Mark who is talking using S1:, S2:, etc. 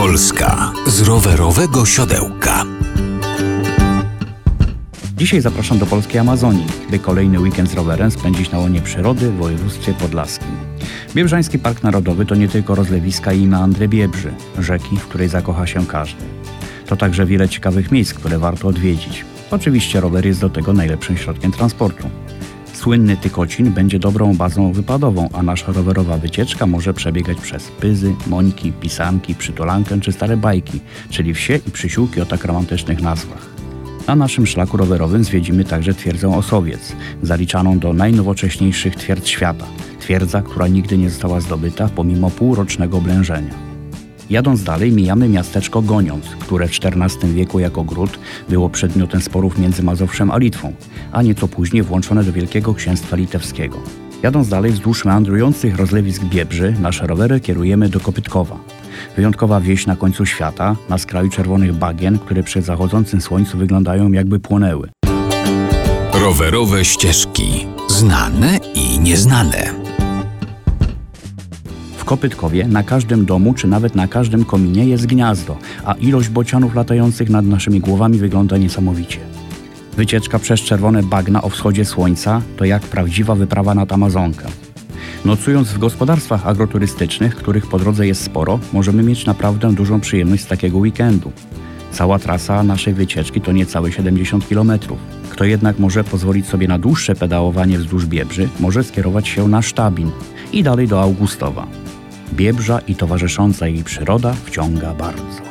S1: Polska z rowerowego siodełka.
S2: Dzisiaj zapraszam do polskiej Amazonii, by kolejny weekend z rowerem spędzić na łonie przyrody w województwie podlaskim. Biebrzański Park Narodowy to nie tylko rozlewiska i meandry Biebrzy, rzeki, w której zakocha się każdy. To także wiele ciekawych miejsc, które warto odwiedzić. Oczywiście rower jest do tego najlepszym środkiem transportu. Słynny Tykocin będzie dobrą bazą wypadową, a nasza rowerowa wycieczka może przebiegać przez Pyzy, Mońki, Pisanki, Przytulankę czy Stare Bajki, czyli wsie i przysiłki o tak romantycznych nazwach. Na naszym szlaku rowerowym zwiedzimy także twierdzę Osowiec, zaliczaną do najnowocześniejszych twierdz świata. Twierdza, która nigdy nie została zdobyta pomimo półrocznego oblężenia. Jadąc dalej mijamy miasteczko Goniąc, które w XIV wieku jako gród było przedmiotem sporów między Mazowszem a Litwą, a nieco później włączone do Wielkiego Księstwa Litewskiego. Jadąc dalej wzdłuż meandrujących rozlewisk Biebrzy, nasze rowery kierujemy do Kopytkowa. Wyjątkowa wieś na końcu świata, na skraju czerwonych bagien, które przy zachodzącym słońcu wyglądają jakby płonęły.
S1: Rowerowe ścieżki. Znane i nieznane.
S2: Kopytkowie na każdym domu czy nawet na każdym kominie jest gniazdo, a ilość bocianów latających nad naszymi głowami wygląda niesamowicie. Wycieczka przez czerwone bagna o wschodzie słońca to jak prawdziwa wyprawa nad Amazonkę. Nocując w gospodarstwach agroturystycznych, których po drodze jest sporo, możemy mieć naprawdę dużą przyjemność z takiego weekendu. Cała trasa naszej wycieczki to niecałe 70 km. Kto jednak może pozwolić sobie na dłuższe pedałowanie wzdłuż Biebrzy, może skierować się na Sztabin i dalej do Augustowa. Biebrza i towarzysząca jej przyroda wciąga bardzo.